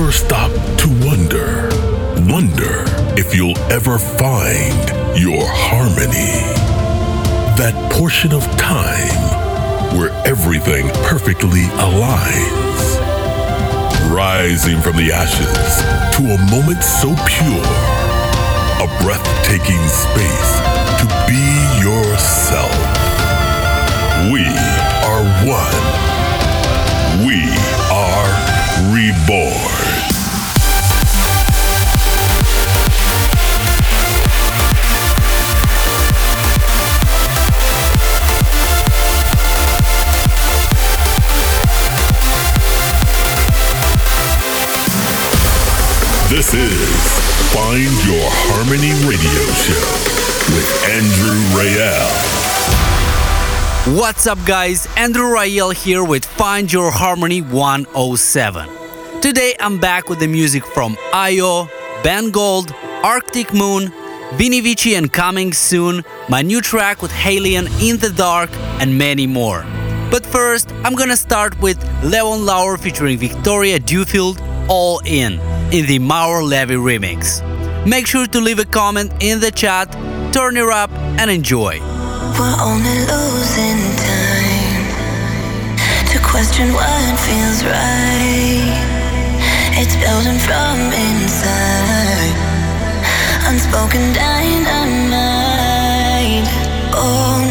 ever stop to wonder, wonder if you'll ever find your harmony? That portion of time where everything perfectly aligns. Rising from the ashes to a moment so pure, a breathtaking space to be yourself. We are one. We are reborn. This is Find Your Harmony Radio Show with Andrew Rayel. What's up, guys? Andrew Rayel here with Find Your Harmony 107. Today I'm back with the music from Io, Ben Gold, Arctic Moon, Vini Vici, and coming soon, my new track with Halion In the Dark, and many more. But first, I'm gonna start with Levon Lauer featuring Victoria Duffield, All In in the Maor Levi remix. Make sure to leave a comment in the chat, turn it up, and enjoy. We're only losing time to question what feels right. It's building from inside, unspoken dynamite. Oh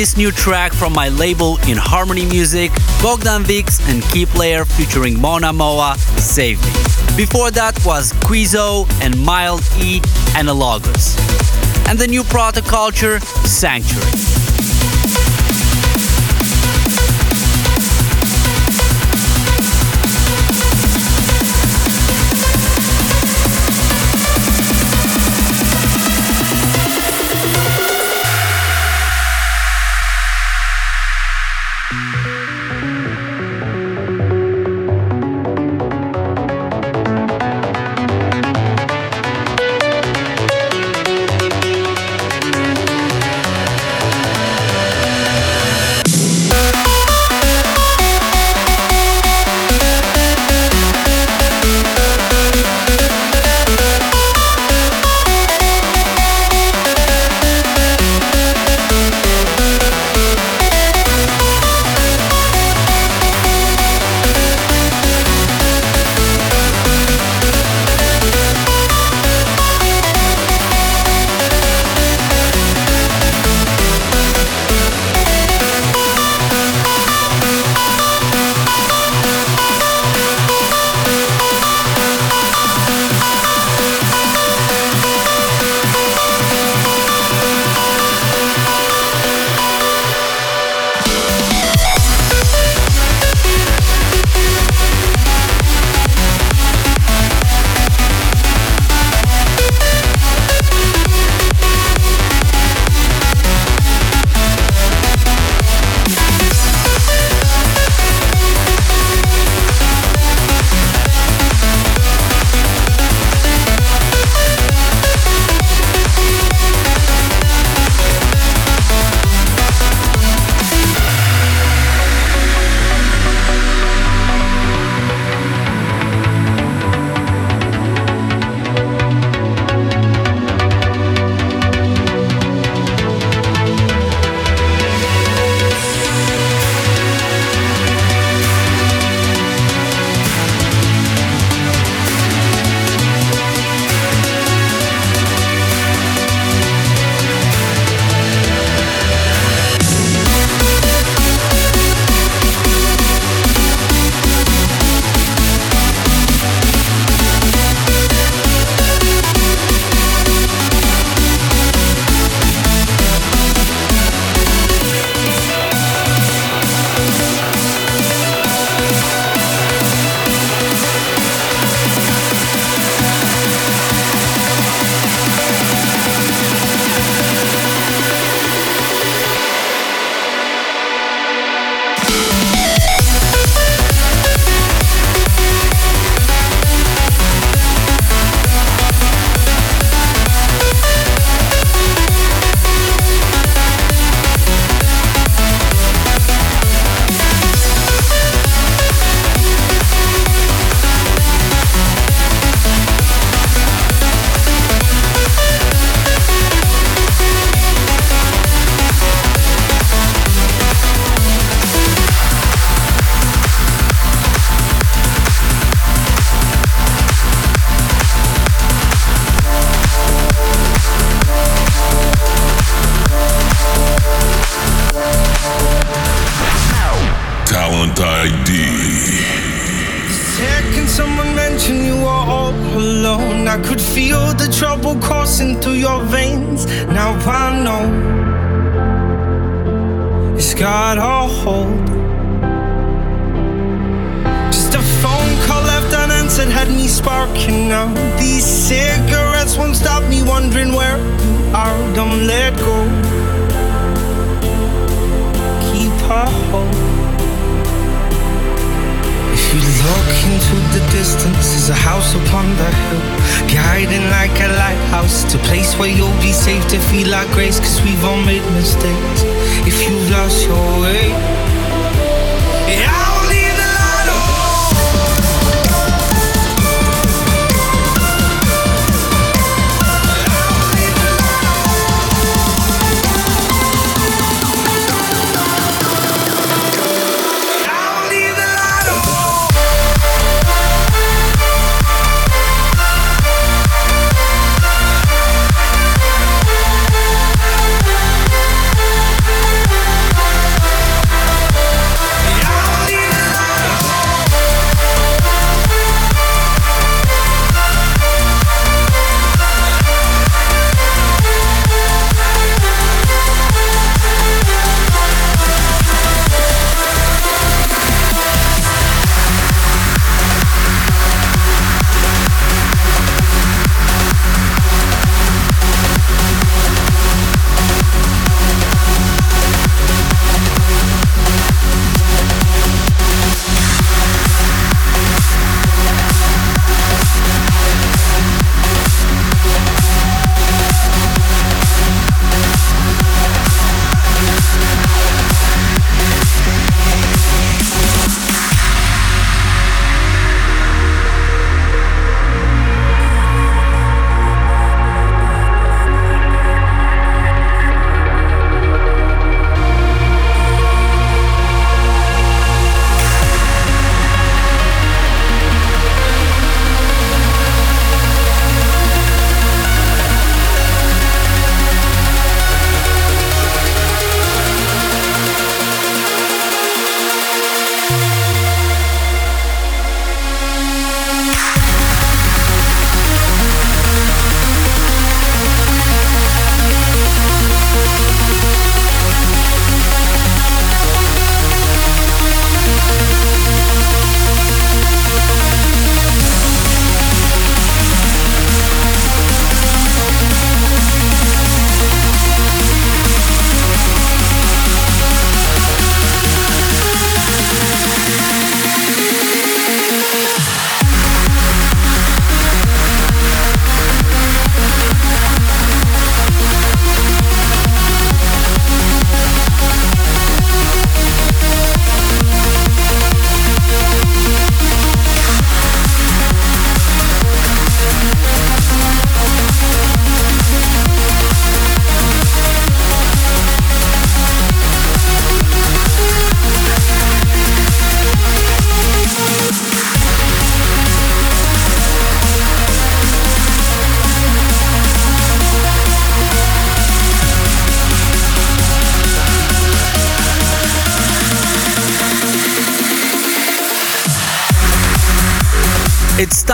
this new track from my label in Harmony Music, Bogdan Vix and Keyplayer featuring Mona Moa, Save Me. Before that was Quizo and Mild E, Analogous. And the new Protoculture, Sanctuary.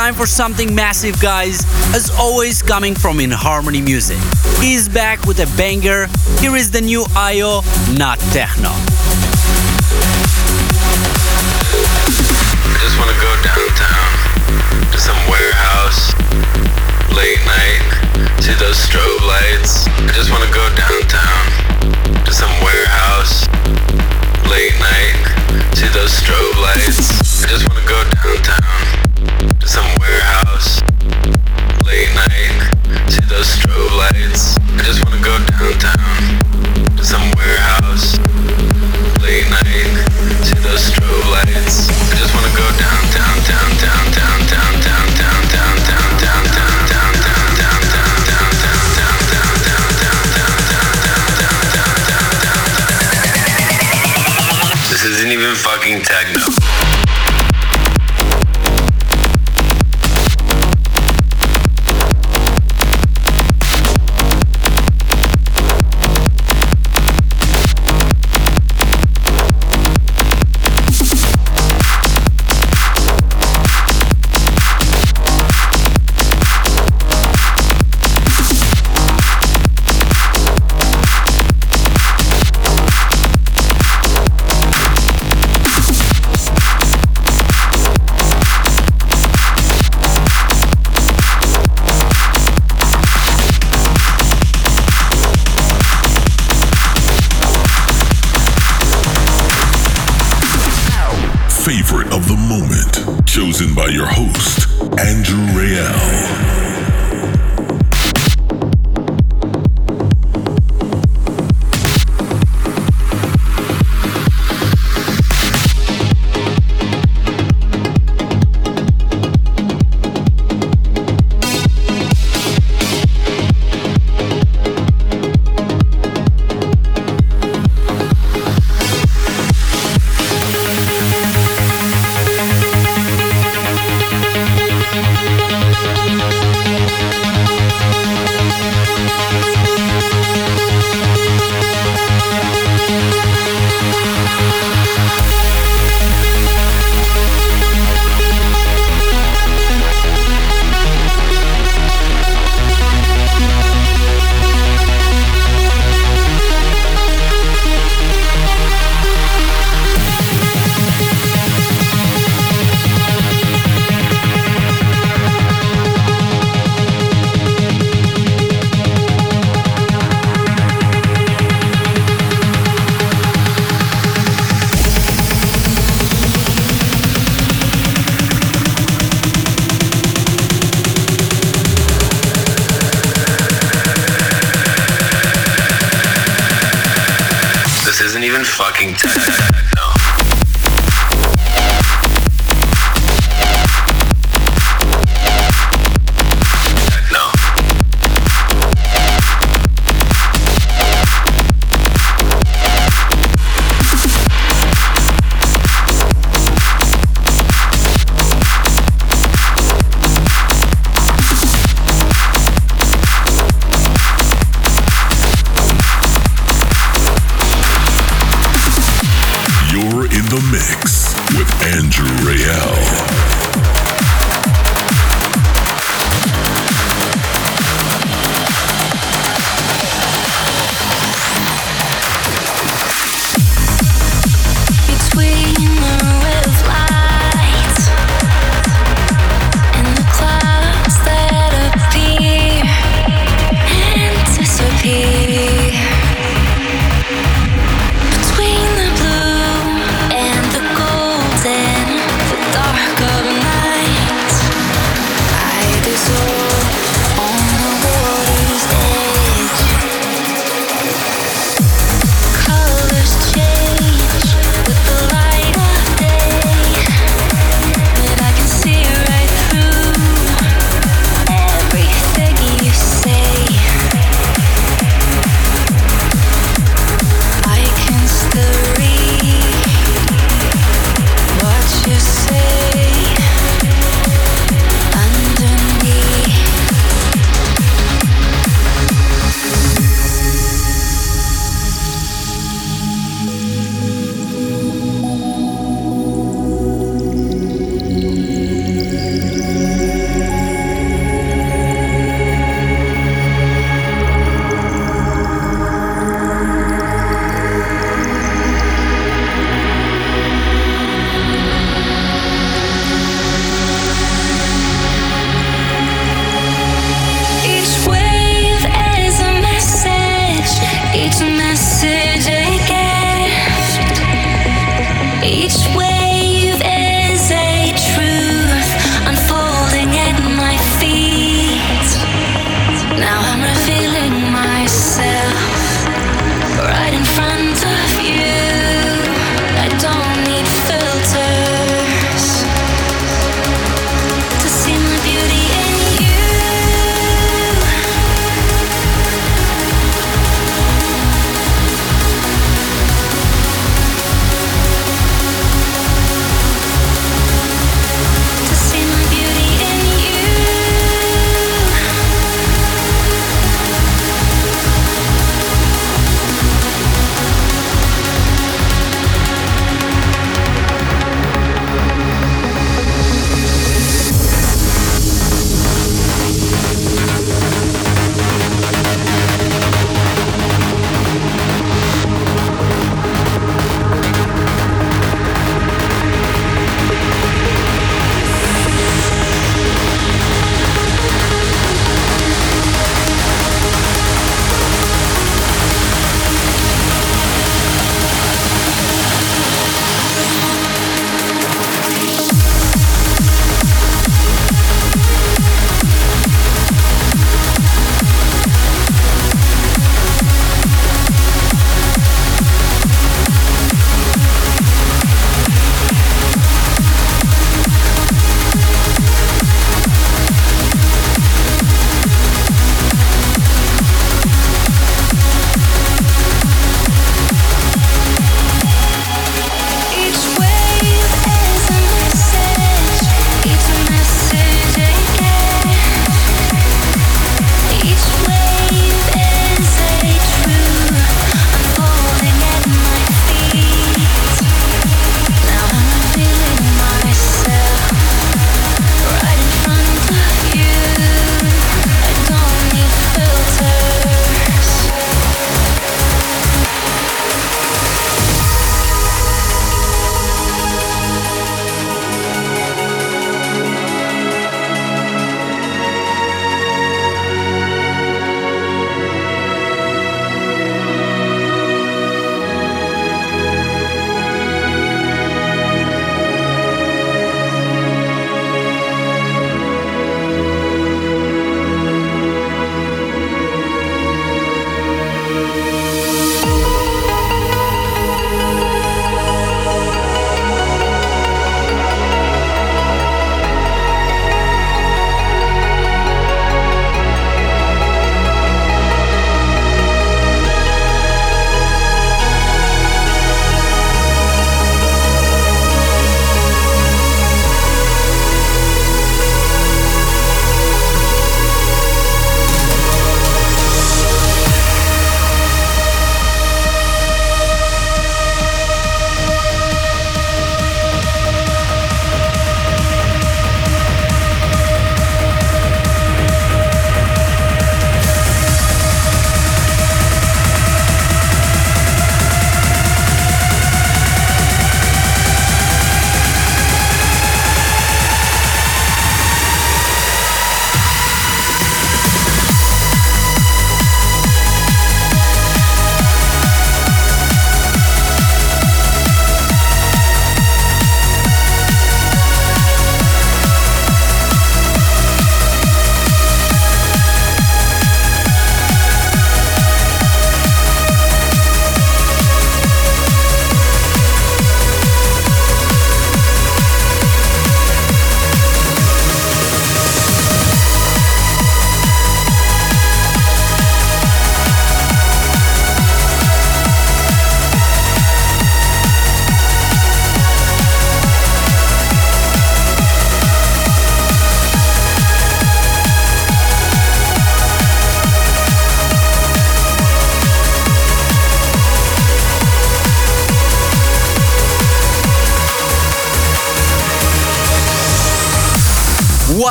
Time for something massive, guys, as always, coming from In Harmony Music. He's back with a banger. Here is the new IO, Not Techno. I just wanna go downtown to some warehouse, late night, see those strobe lights. I just wanna go downtown to some warehouse, late night, see those strobe lights. I just wanna go downtown to some warehouse, late night, see those strobe lights. I just wanna go downtown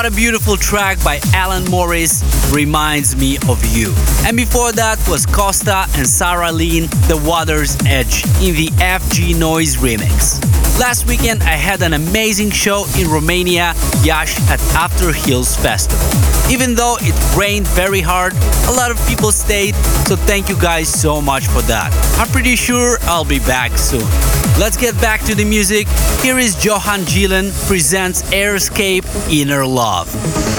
A beautiful track by Alan Morris, Reminds Me of You. And before that was Costa and Sarah Lean, The Water's Edge, in the FG Noise remix. Last weekend I had an amazing show in Romania, Iasi at After Hills Festival. Even though it rained very hard, a lot of people stayed, so thank you guys so much for that. I'm pretty sure I'll be back soon. Let's get back to the music. Here is Johan Gielen presents Airscape Inner Love.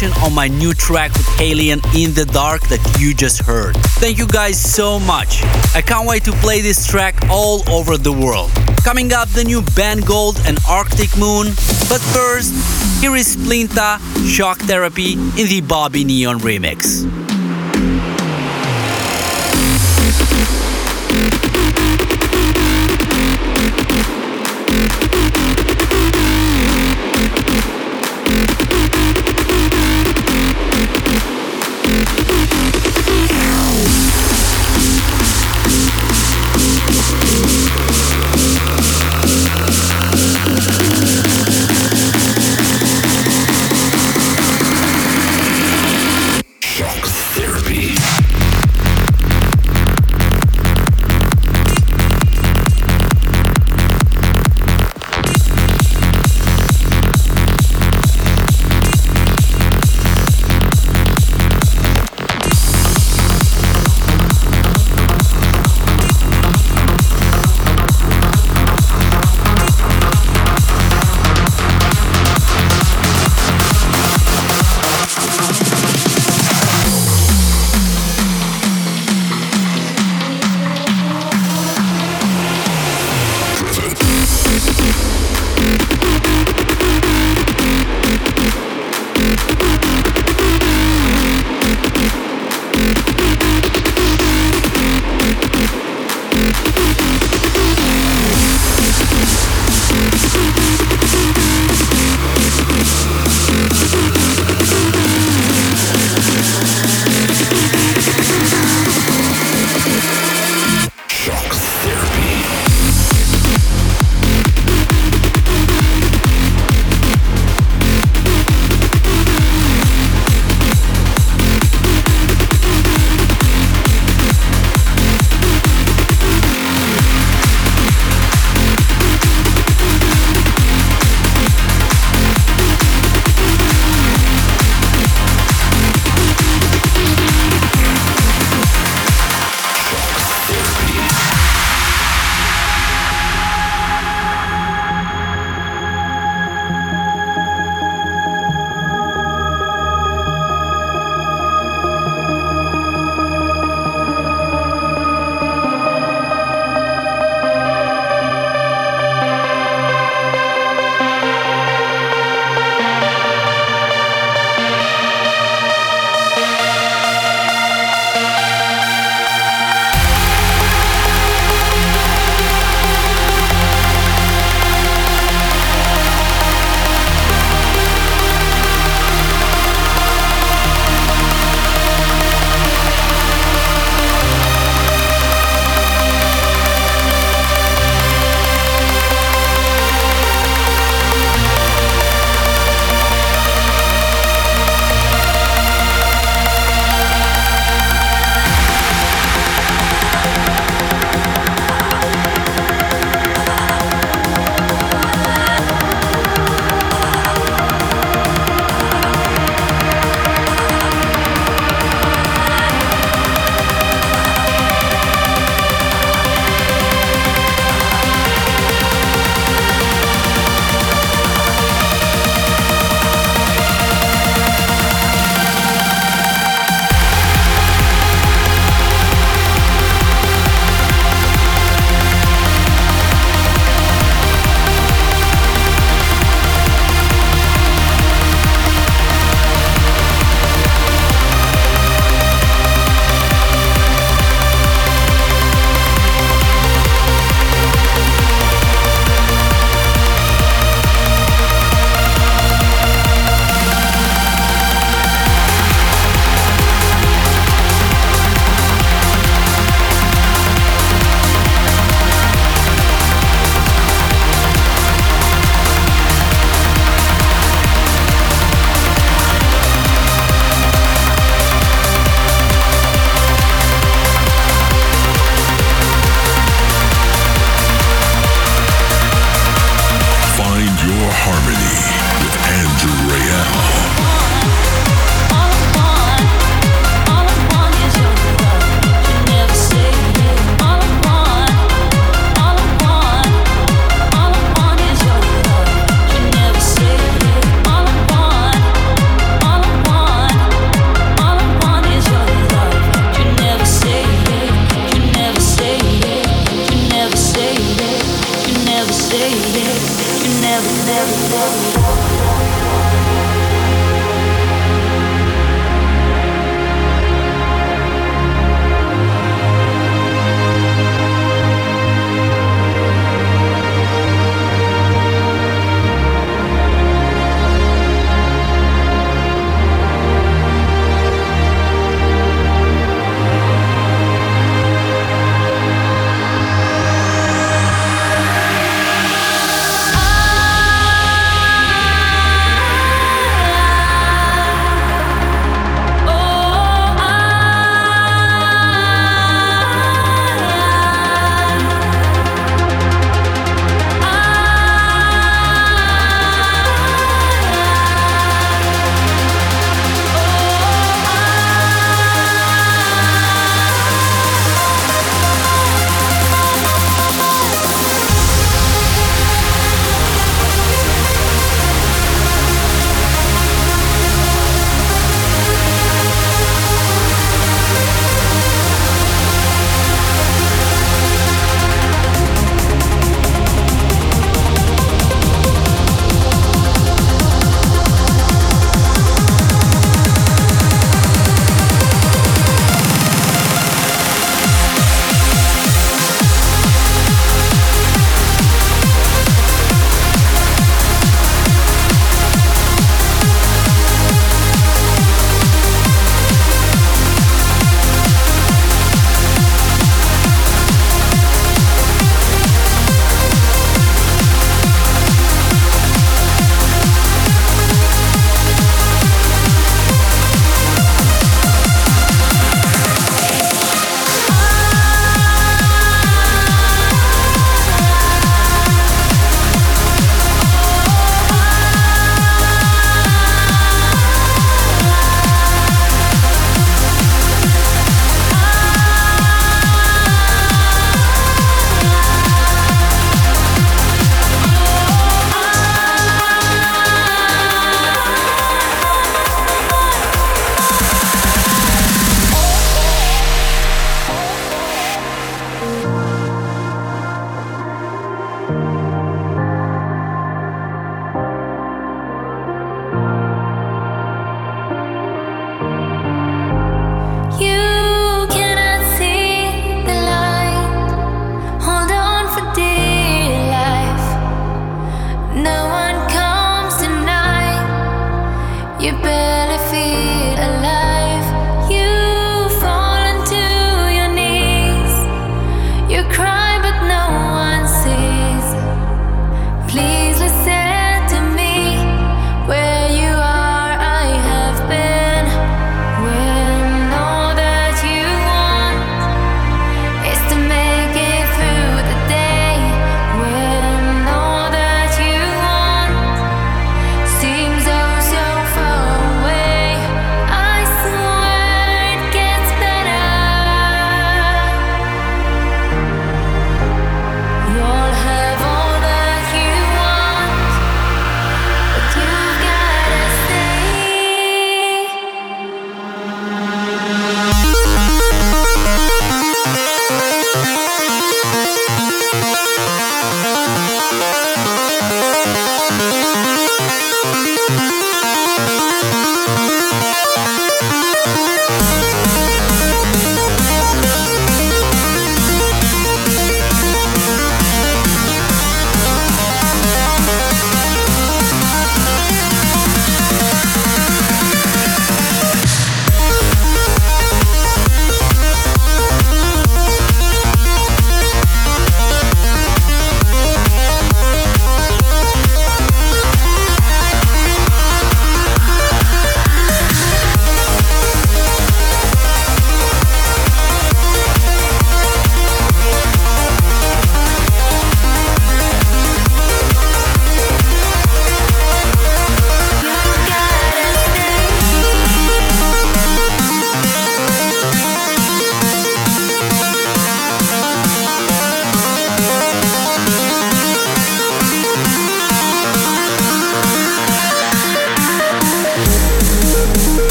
Reaction on my new track with Alien in the Dark that you just heard. Thank you guys so much. I can't wait to play this track all over the world. Coming up, the new Ben Gold and Arctic Moon. But first, here is Splinta Shock Therapy in the Bobby Neon remix.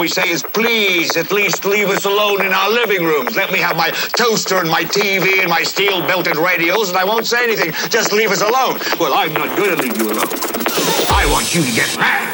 We say is, please, at least leave us alone in our living rooms. Let me have my toaster and my TV and my steel belted radios, and I won't say anything. Just leave us alone. Well, I'm not going to leave you alone. I want you to get mad.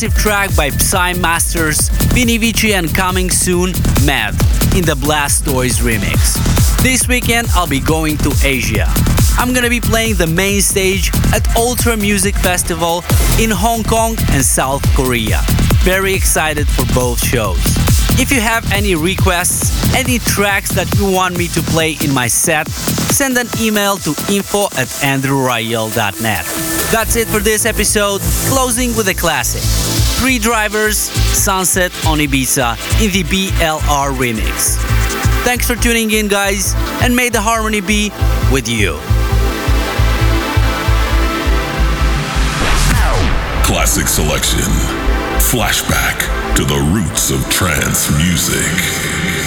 Massive track by Psy Masters, Vini Vici and coming soon, Mad, in the Blastoyz remix. This weekend I'll be going to Asia. I'm gonna be playing the main stage at Ultra Music Festival in Hong Kong and South Korea. Very excited for both shows. If you have any requests, any tracks that you want me to play in my set, send an email to info at andrewrayel.net. That's it for this episode, closing with a classic. Three Drives, Sunset on Ibiza in the BLR remix. Thanks for tuning in, guys, and may the harmony be with you. Classic selection. Flashback to the roots of trance music.